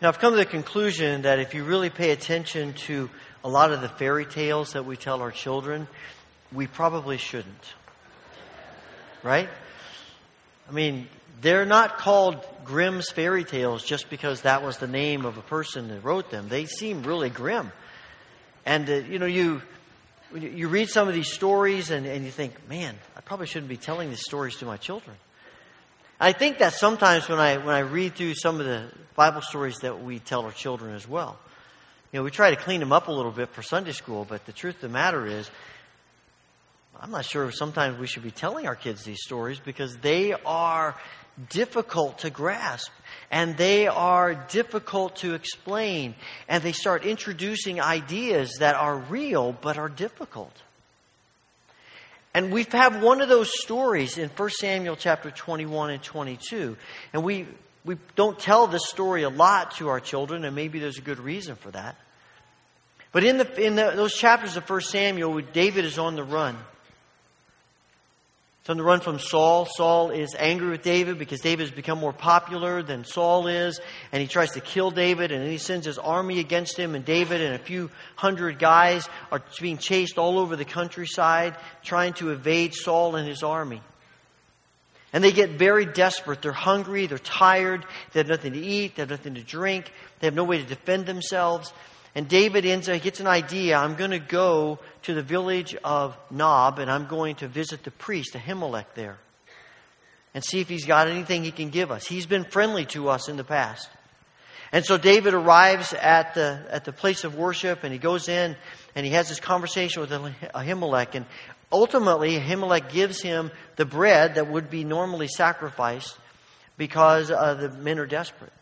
Now, I've come to the conclusion that if you really pay attention to a lot of the fairy tales that we tell our children, we probably shouldn't. Right? I mean, they're not called Grimm's fairy tales just because that was the name of a person that wrote them. They seem really grim. And, uh, you know, you, you read some of these stories and, and you think, man, I probably shouldn't be telling these stories to my children. I think that sometimes when I, when I read through some of the Bible stories that we tell our children as well, you know, we try to clean them up a little bit for Sunday school, but the truth of the matter is, I'm not sure sometimes we should be telling our kids these stories because they are difficult to grasp and they are difficult to explain and they start introducing ideas that are real but are difficult. And we have one of those stories in 1 Samuel chapter 21 and 22. And we, we don't tell this story a lot to our children, and maybe there's a good reason for that. But in, the, in the, those chapters of 1 Samuel, David is on the run. On the run from Saul. Saul is angry with David because David has become more popular than Saul is, and he tries to kill David, and he sends his army against him, and David and a few hundred guys are being chased all over the countryside, trying to evade Saul and his army. And they get very desperate. They're hungry, they're tired, they have nothing to eat, they have nothing to drink, they have no way to defend themselves. And David ends up, gets an idea. I'm going to go to the village of Nob and I'm going to visit the priest, Ahimelech, there and see if he's got anything he can give us. He's been friendly to us in the past. And so David arrives at the, at the place of worship and he goes in and he has this conversation with Ahimelech. And ultimately, Ahimelech gives him the bread that would be normally sacrificed because uh, the men are desperate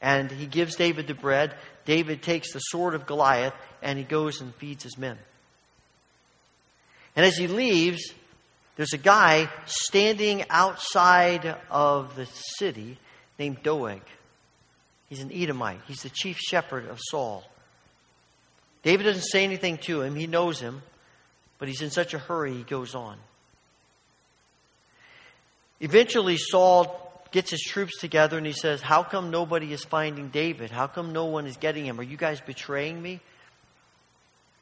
and he gives David the bread. David takes the sword of Goliath and he goes and feeds his men. And as he leaves, there's a guy standing outside of the city named Doeg. He's an Edomite. He's the chief shepherd of Saul. David doesn't say anything to him. He knows him, but he's in such a hurry, he goes on. Eventually, Saul gets his troops together and he says, How come nobody is finding David? How come no one is getting him? Are you guys betraying me?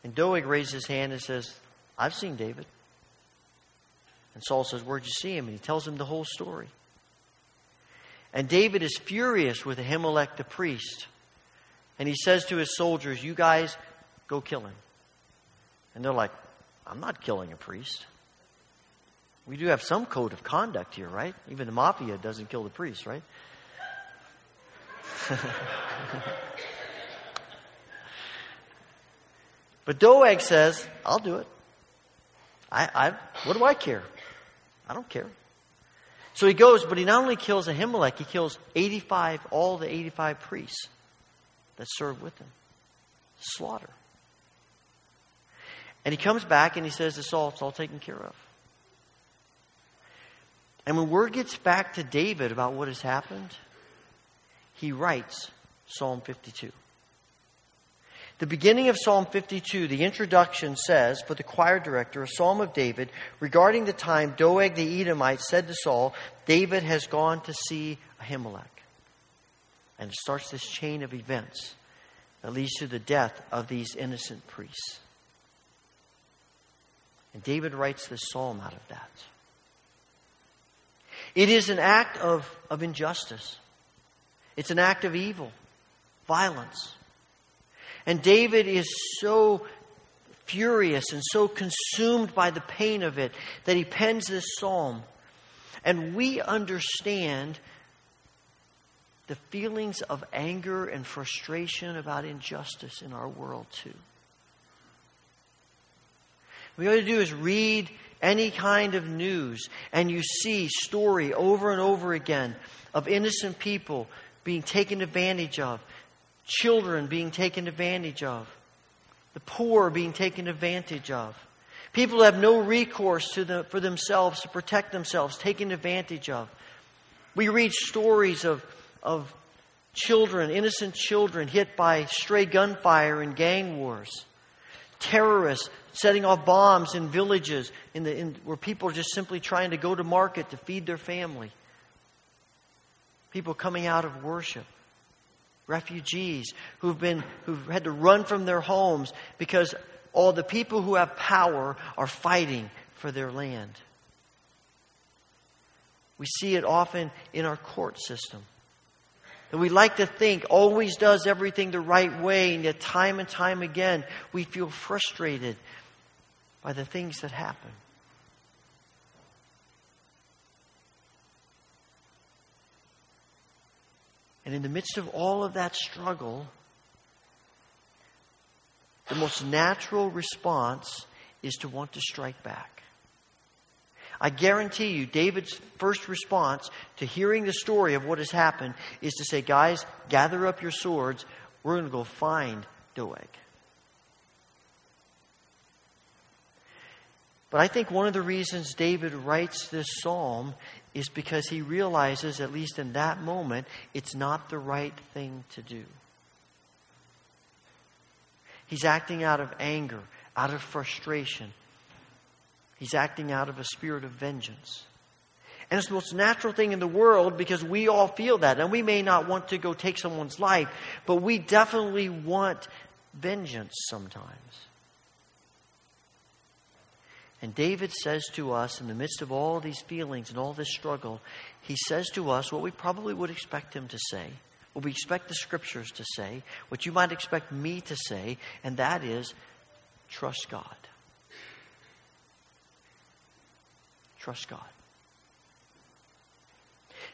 And Doeg raises his hand and says, I've seen David. And Saul says, Where'd you see him? And he tells him the whole story. And David is furious with Ahimelech the priest. And he says to his soldiers, You guys, go kill him. And they're like, I'm not killing a priest. We do have some code of conduct here, right? Even the mafia doesn't kill the priest, right? but Doeg says, I'll do it. I, I, what do I care? I don't care. So he goes, but he not only kills Ahimelech, he kills 85, all the 85 priests that serve with him. Slaughter. And he comes back and he says, all, it's all taken care of. And when word gets back to David about what has happened, he writes Psalm 52. The beginning of Psalm 52, the introduction says, for the choir director, a psalm of David, regarding the time Doeg the Edomite said to Saul, David has gone to see Ahimelech. And it starts this chain of events that leads to the death of these innocent priests. And David writes this psalm out of that. It is an act of, of injustice. It's an act of evil, violence. And David is so furious and so consumed by the pain of it that he pens this psalm. And we understand the feelings of anger and frustration about injustice in our world, too. What we ought to do is read any kind of news and you see story over and over again of innocent people being taken advantage of, children being taken advantage of, the poor being taken advantage of, people who have no recourse to the, for themselves to protect themselves, taken advantage of. We read stories of, of children, innocent children, hit by stray gunfire in gang wars, terrorists setting off bombs in villages in the, in, where people are just simply trying to go to market to feed their family. People coming out of worship refugees who've been who've had to run from their homes because all the people who have power are fighting for their land. We see it often in our court system. And we like to think always does everything the right way, and yet time and time again we feel frustrated by the things that happen. And in the midst of all of that struggle, the most natural response is to want to strike back. I guarantee you, David's first response to hearing the story of what has happened is to say, Guys, gather up your swords. We're going to go find Doeg. But I think one of the reasons David writes this psalm is because he realizes, at least in that moment, it's not the right thing to do. He's acting out of anger, out of frustration. He's acting out of a spirit of vengeance. And it's the most natural thing in the world because we all feel that. And we may not want to go take someone's life, but we definitely want vengeance sometimes. And David says to us, in the midst of all these feelings and all this struggle, he says to us what we probably would expect him to say, what we expect the scriptures to say, what you might expect me to say, and that is trust God. Trust God.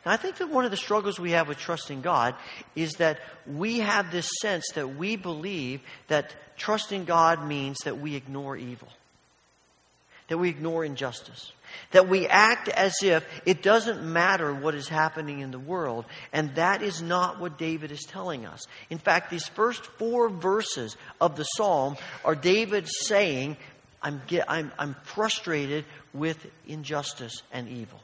And I think that one of the struggles we have with trusting God is that we have this sense that we believe that trusting God means that we ignore evil that we ignore injustice, that we act as if it doesn't matter what is happening in the world. And that is not what David is telling us. In fact, these first four verses of the psalm are David saying, I'm, I'm, I'm frustrated with injustice and evil.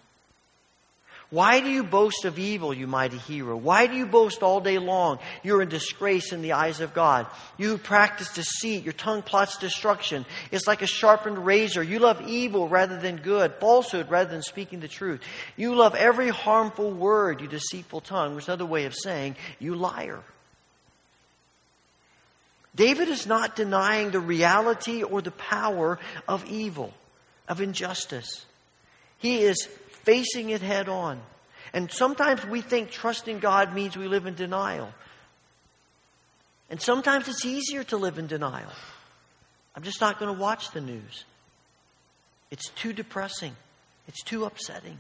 Why do you boast of evil, you mighty hero? Why do you boast all day long? You're in disgrace in the eyes of God. You practice deceit, your tongue plots destruction. It's like a sharpened razor. You love evil rather than good, falsehood rather than speaking the truth. You love every harmful word, you deceitful tongue, which is another way of saying, you liar. David is not denying the reality or the power of evil, of injustice. He is facing it head on. And sometimes we think trusting God means we live in denial. And sometimes it's easier to live in denial. I'm just not going to watch the news. It's too depressing. It's too upsetting.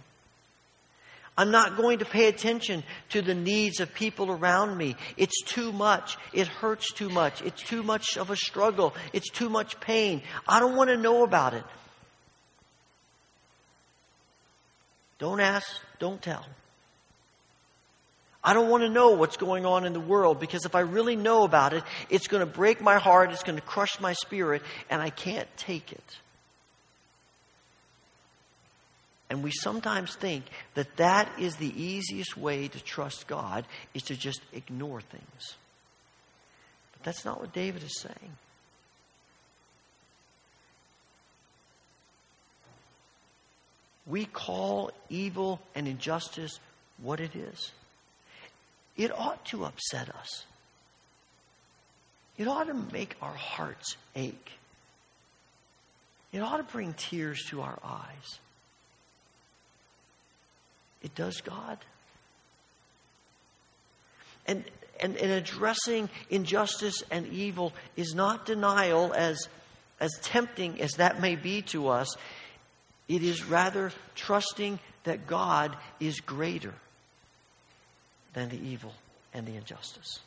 I'm not going to pay attention to the needs of people around me. It's too much. It hurts too much. It's too much of a struggle. It's too much pain. I don't want to know about it. Don't ask, don't tell. I don't want to know what's going on in the world because if I really know about it, it's going to break my heart, it's going to crush my spirit, and I can't take it. And we sometimes think that that is the easiest way to trust God is to just ignore things. But that's not what David is saying. We call evil and injustice what it is. It ought to upset us. It ought to make our hearts ache. It ought to bring tears to our eyes. It does God. And, and, and addressing injustice and evil is not denial, as, as tempting as that may be to us. It is rather trusting that God is greater than the evil and the injustice.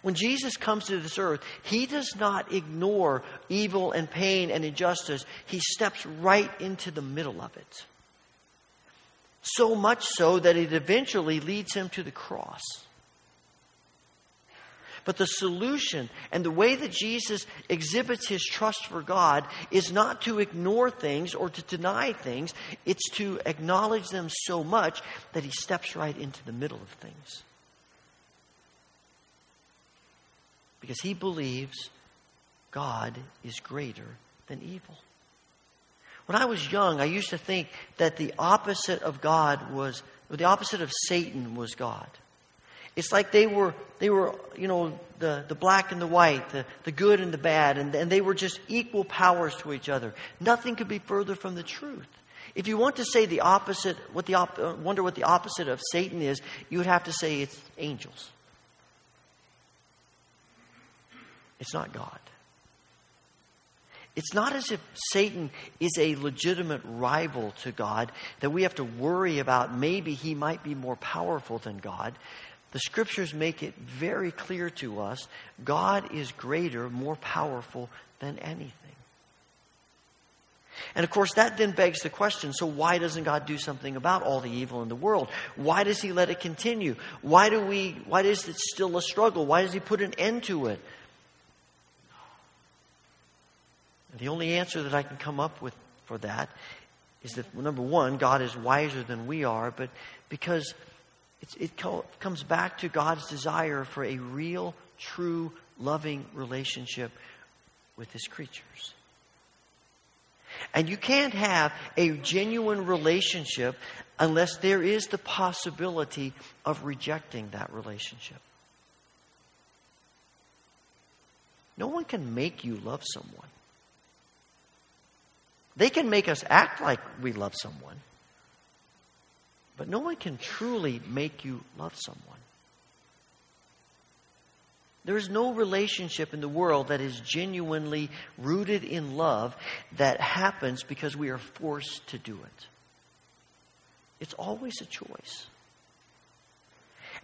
When Jesus comes to this earth, he does not ignore evil and pain and injustice. He steps right into the middle of it. So much so that it eventually leads him to the cross. But the solution and the way that Jesus exhibits his trust for God is not to ignore things or to deny things, it's to acknowledge them so much that he steps right into the middle of things. Because he believes God is greater than evil. When I was young, I used to think that the opposite of God was, the opposite of Satan was God. It's like they were, they were you know, the, the black and the white, the, the good and the bad, and, and they were just equal powers to each other. Nothing could be further from the truth. If you want to say the opposite, what the op- uh, wonder what the opposite of Satan is, you would have to say it's angels. It's not God. It's not as if Satan is a legitimate rival to God that we have to worry about maybe he might be more powerful than God. The scriptures make it very clear to us God is greater, more powerful than anything. And of course, that then begs the question so, why doesn't God do something about all the evil in the world? Why does He let it continue? Why, do we, why is it still a struggle? Why does He put an end to it? The only answer that I can come up with for that is that, number one, God is wiser than we are, but because it comes back to God's desire for a real, true, loving relationship with His creatures. And you can't have a genuine relationship unless there is the possibility of rejecting that relationship. No one can make you love someone. They can make us act like we love someone, but no one can truly make you love someone. There is no relationship in the world that is genuinely rooted in love that happens because we are forced to do it. It's always a choice.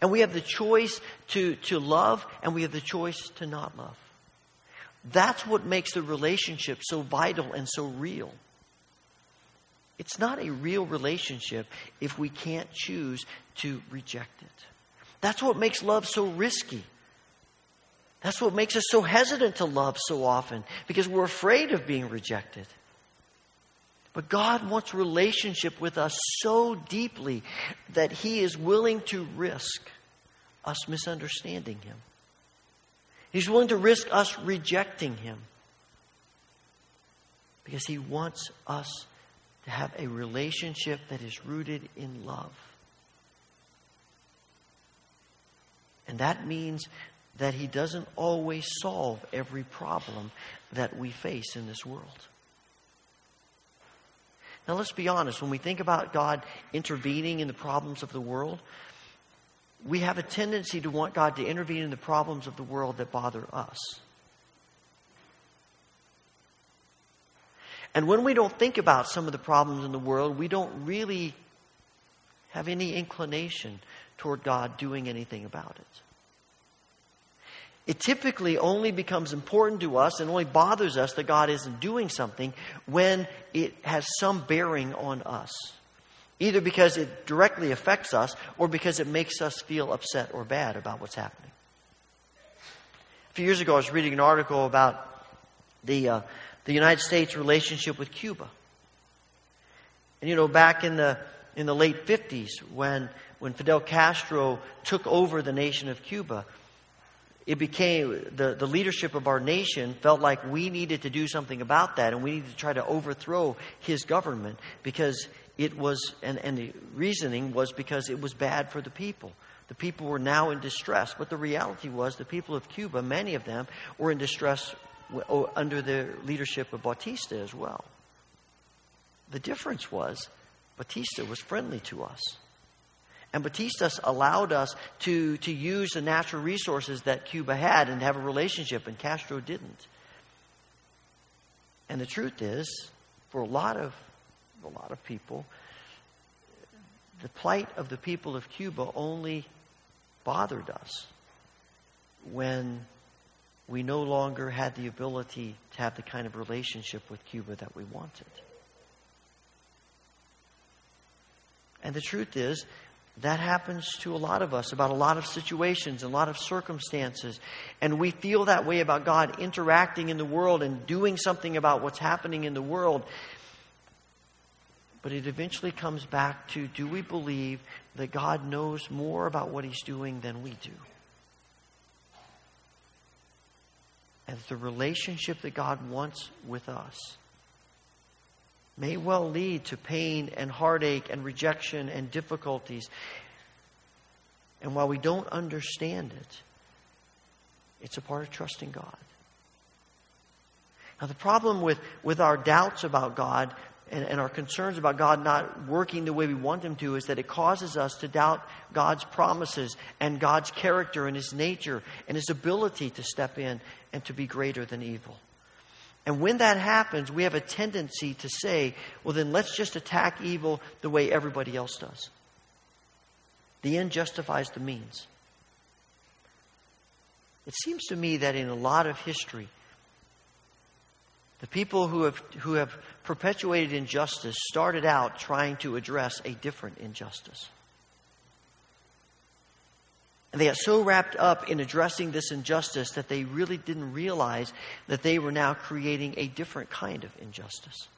And we have the choice to, to love, and we have the choice to not love. That's what makes the relationship so vital and so real. It's not a real relationship if we can't choose to reject it. That's what makes love so risky. That's what makes us so hesitant to love so often because we're afraid of being rejected. But God wants relationship with us so deeply that He is willing to risk us misunderstanding Him. He's willing to risk us rejecting Him because He wants us to have a relationship that is rooted in love. And that means that He doesn't always solve every problem that we face in this world. Now, let's be honest. When we think about God intervening in the problems of the world, we have a tendency to want God to intervene in the problems of the world that bother us. And when we don't think about some of the problems in the world, we don't really have any inclination toward God doing anything about it. It typically only becomes important to us and only bothers us that God isn't doing something when it has some bearing on us. Either because it directly affects us or because it makes us feel upset or bad about what's happening. A few years ago, I was reading an article about the, uh, the United States' relationship with Cuba. And you know, back in the, in the late 50s, when, when Fidel Castro took over the nation of Cuba, it became the, the leadership of our nation felt like we needed to do something about that and we needed to try to overthrow his government because it was, and, and the reasoning was because it was bad for the people. The people were now in distress. But the reality was the people of Cuba, many of them, were in distress Oh, under the leadership of Batista as well. The difference was Batista was friendly to us. And Batista allowed us to, to use the natural resources that Cuba had and have a relationship, and Castro didn't. And the truth is, for a lot of, a lot of people, the plight of the people of Cuba only bothered us when we no longer had the ability to have the kind of relationship with Cuba that we wanted. And the truth is, that happens to a lot of us about a lot of situations, and a lot of circumstances. And we feel that way about God interacting in the world and doing something about what's happening in the world. But it eventually comes back to do we believe that God knows more about what He's doing than we do? And the relationship that God wants with us may well lead to pain and heartache and rejection and difficulties. And while we don't understand it, it's a part of trusting God. Now, the problem with, with our doubts about God and, and, our concerns about God not working the way we want Him to is that it causes us to doubt God's promises and God's character and His nature and His ability to step in and to be greater than evil. And when that happens, we have a tendency to say, well, then let's just attack evil the way everybody else does. The end justifies the means. It seems to me that in a lot of history, the people who have, who have perpetuated injustice started out trying to address a different injustice. And they got so wrapped up in addressing this injustice that they really didn't realize that they were now creating a different kind of injustice.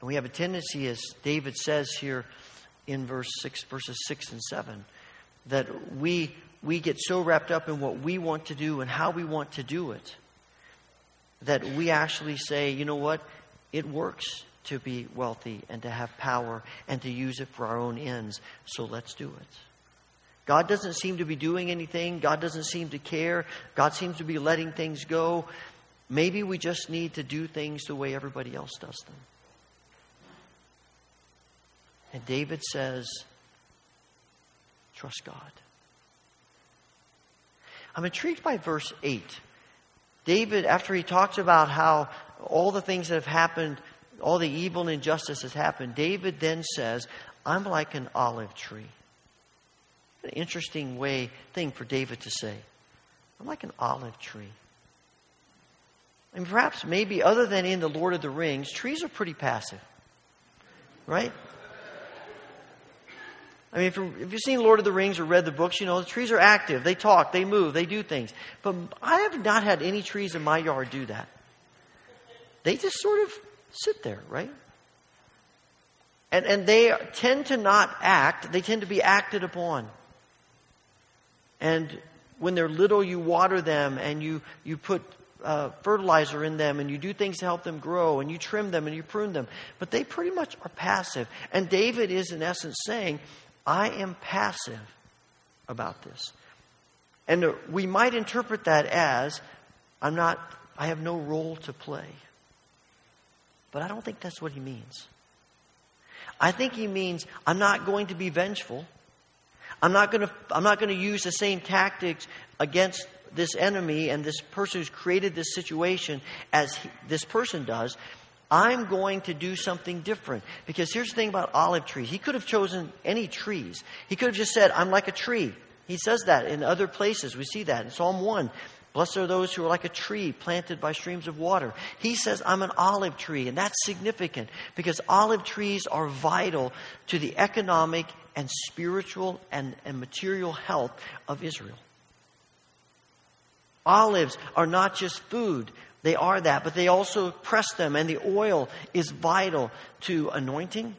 And we have a tendency, as David says here in verse six, verses six and seven, that we we get so wrapped up in what we want to do and how we want to do it that we actually say, you know what, it works to be wealthy and to have power and to use it for our own ends, so let's do it. God doesn't seem to be doing anything. God doesn't seem to care. God seems to be letting things go. Maybe we just need to do things the way everybody else does them. And David says, trust God. I'm intrigued by verse 8. David, after he talks about how all the things that have happened, all the evil and injustice has happened, David then says, I'm like an olive tree. An interesting way, thing for David to say. I'm like an olive tree. And perhaps, maybe, other than in The Lord of the Rings, trees are pretty passive. Right? I mean, if, if, you've seen Lord of the Rings or read the books, you know the trees are active. They talk, they move, they do things. But I have not had any trees in my yard do that. They just sort of sit there, right? And, and they tend to not act, they tend to be acted upon. And when they're little, you water them and you, you put uh, fertilizer in them and you do things to help them grow and you trim them and you prune them. But they pretty much are passive. And David is, in essence, saying, I am passive about this. And we might interpret that as I'm not, I have no role to play. But I don't think that's what he means. I think he means I'm not going to be vengeful. I'm not going to, I'm not going to use the same tactics against this enemy and this person who's created this situation as he, this person does. I'm going to do something different. Because here's the thing about olive trees. He could have chosen any trees. He could have just said, I'm like a tree. He says that in other places. We see that in Psalm 1. Blessed are those who are like a tree planted by streams of water. He says, I'm an olive tree. And that's significant because olive trees are vital to the economic and spiritual and, and material health of Israel. Olives are not just food, they are that, but they also press them, and the oil is vital to anointing.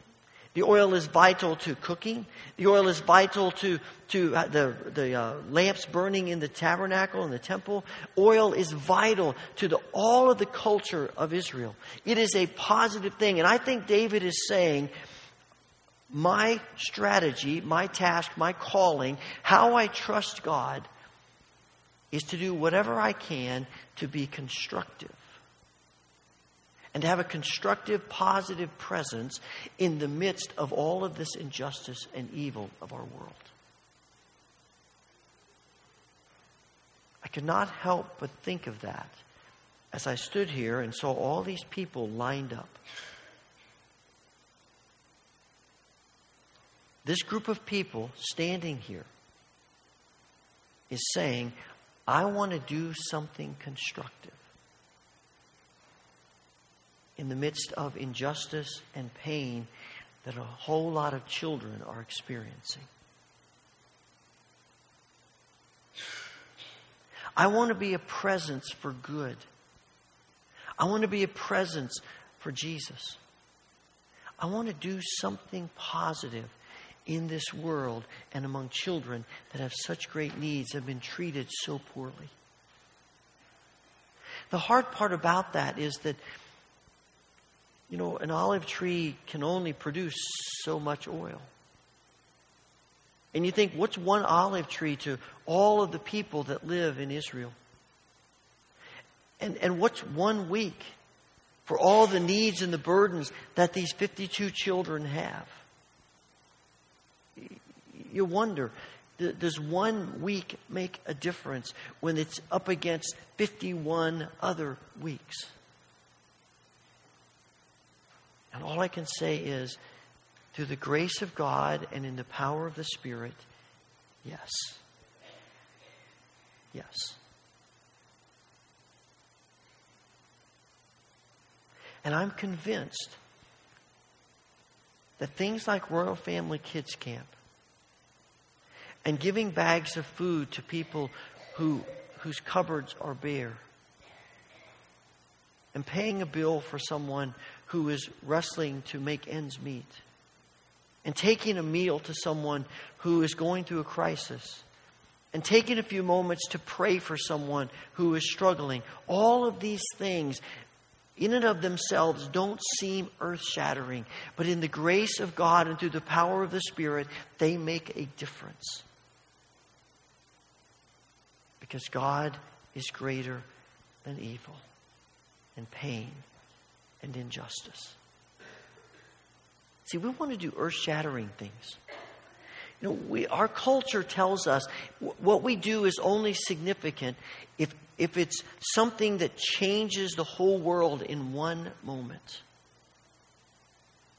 The oil is vital to cooking. The oil is vital to, to the, the uh, lamps burning in the tabernacle and the temple. Oil is vital to the, all of the culture of Israel. It is a positive thing. And I think David is saying, my strategy, my task, my calling, how I trust God is to do whatever I can to be constructive and to have a constructive, positive presence in the midst of all of this injustice and evil of our world. I could not help but think of that as I stood here and saw all these people lined up. This group of people standing here is saying, I want to do something constructive in the midst of injustice and pain that a whole lot of children are experiencing. I want to be a presence for good. I want to be a presence for Jesus. I want to do something positive in this world and among children that have such great needs have been treated so poorly. The hard part about that is that You know, an olive tree can only produce so much oil. And you think, what's one olive tree to all of the people that live in Israel? And, and what's one week for all the needs and the burdens that these 52 children have? You wonder, does one week make a difference when it's up against 51 other weeks? And all I can say is, through the grace of God and in the power of the Spirit, yes. Yes. And I'm convinced that things like Royal Family Kids Camp and giving bags of food to people who, whose cupboards are bare and paying a bill for someone who is wrestling to make ends meet and taking a meal to someone who is going through a crisis, and taking a few moments to pray for someone who is struggling. All of these things, in and of themselves, don't seem earth shattering, but in the grace of God and through the power of the Spirit, they make a difference. Because God is greater than evil and pain and injustice. See, we want to do earth shattering things. You know, we, our culture tells us what we do is only significant if, if it's something that changes the whole world in one moment.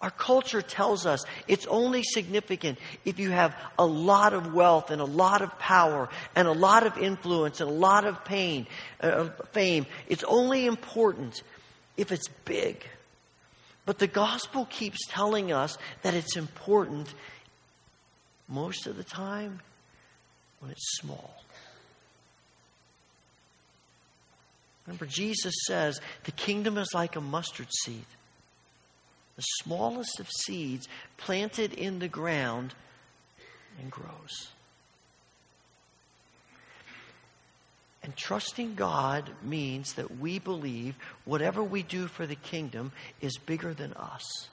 Our culture tells us it's only significant if you have a lot of wealth and a lot of power and a lot of influence and a lot of pain, uh, fame. It's only important if it's big. But the gospel keeps telling us that it's important most of the time when it's small. Remember, Jesus says the kingdom is like a mustard seed, the smallest of seeds planted in the ground and grows. And trusting God means that we believe whatever we do for the kingdom is bigger than us.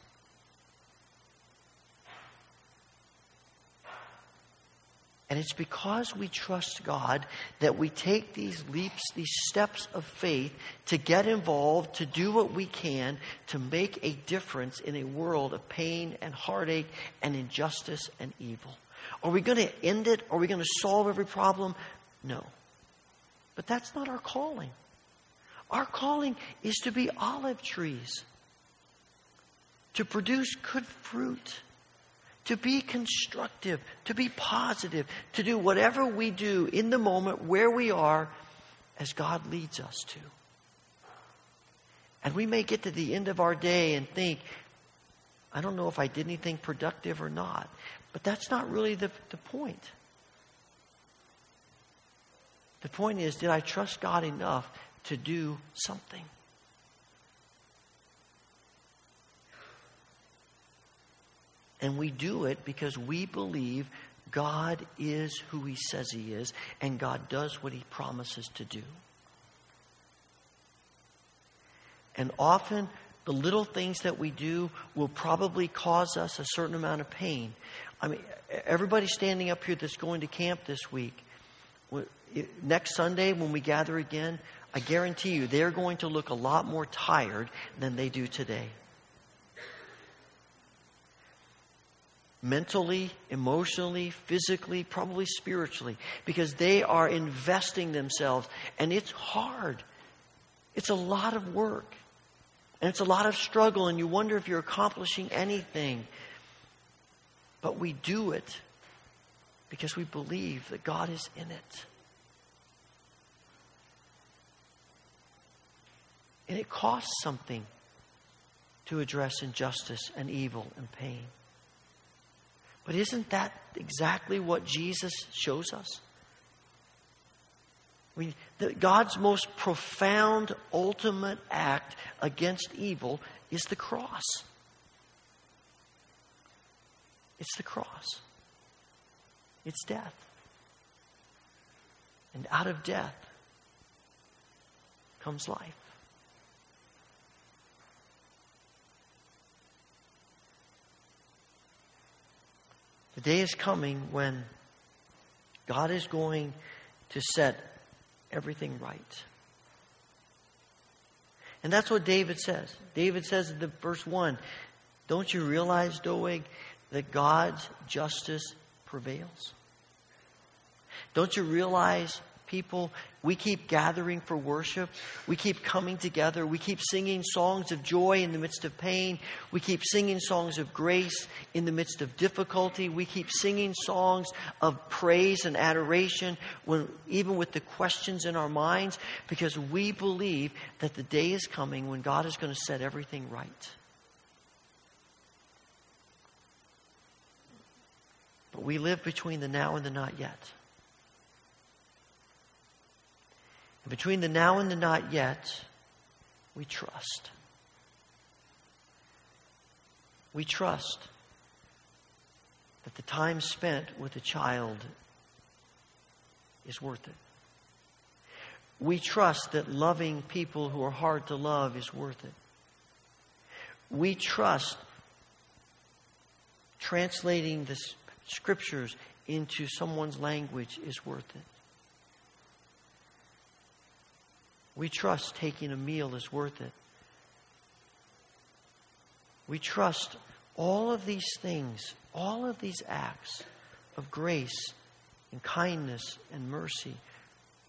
And it's because we trust God that we take these leaps, these steps of faith to get involved, to do what we can to make a difference in a world of pain and heartache and injustice and evil. Are we going to end it? Are we going to solve every problem? No. But that's not our calling. Our calling is to be olive trees, to produce good fruit, to be constructive, to be positive, to do whatever we do in the moment where we are as God leads us to. And we may get to the end of our day and think, I don't know if I did anything productive or not. But that's not really the, the point. The point is, did I trust God enough to do something? And we do it because we believe God is who He says He is, and God does what He promises to do. And often, the little things that we do will probably cause us a certain amount of pain. I mean, everybody standing up here that's going to camp this week, next Sunday when we gather again, I guarantee you they're going to look a lot more tired than they do today. Mentally, emotionally, physically, probably spiritually, because they are investing themselves. And it's hard. It's a lot of work. And it's a lot of struggle, and you wonder if you're accomplishing anything. But we do it because we believe that God is in it. And it costs something to address injustice and evil and pain. But isn't that exactly what Jesus shows us? I mean, the, God's most profound, ultimate act against evil is the cross. It's the cross. It's death. And out of death comes life. The day is coming when God is going to set everything right. And that's what David says. David says in the verse 1 Don't you realize, Doeg, that God's justice prevails? Don't you realize people. We keep gathering for worship. We keep coming together. We keep singing songs of joy in the midst of pain. We keep singing songs of grace in the midst of difficulty. We keep singing songs of praise and adoration, when, even with the questions in our minds, because we believe that the day is coming when God is going to set everything right. But we live between the now and the not yet. And between the now and the not yet, we trust. We trust that the time spent with a child is worth it. We trust that loving people who are hard to love is worth it. We trust translating the scriptures into someone's language is worth it. We trust taking a meal is worth it. We trust all of these things, all of these acts of grace and kindness and mercy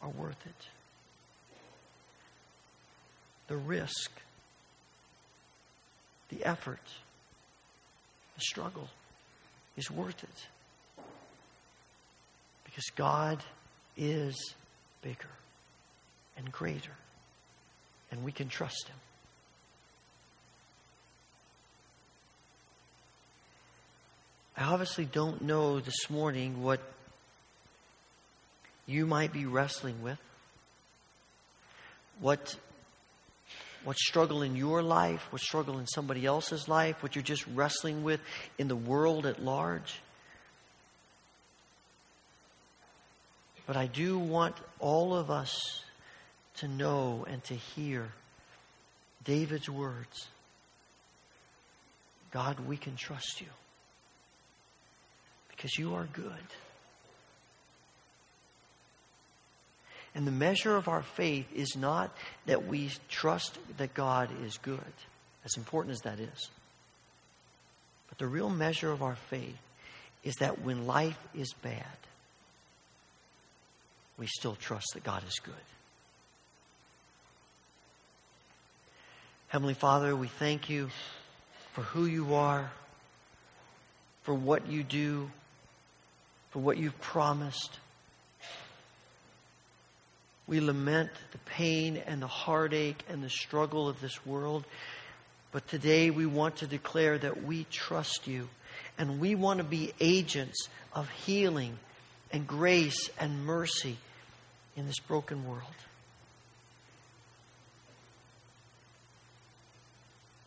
are worth it. The risk, the effort, the struggle is worth it. Because God is bigger and greater, and we can trust Him. I obviously don't know this morning what you might be wrestling with, what, what struggle in your life, what struggle in somebody else's life, what you're just wrestling with in the world at large. But I do want all of us to know and to hear David's words God, we can trust you because you are good. And the measure of our faith is not that we trust that God is good, as important as that is. But the real measure of our faith is that when life is bad, we still trust that God is good. Heavenly Father, we thank you for who you are, for what you do, for what you've promised. We lament the pain and the heartache and the struggle of this world. But today we want to declare that we trust you and we want to be agents of healing and grace and mercy in this broken world.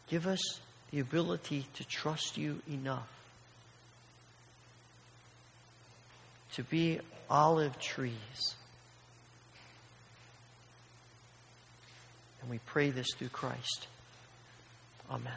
Give us the ability to trust you enough to be olive trees. And we pray this through Christ. Amen.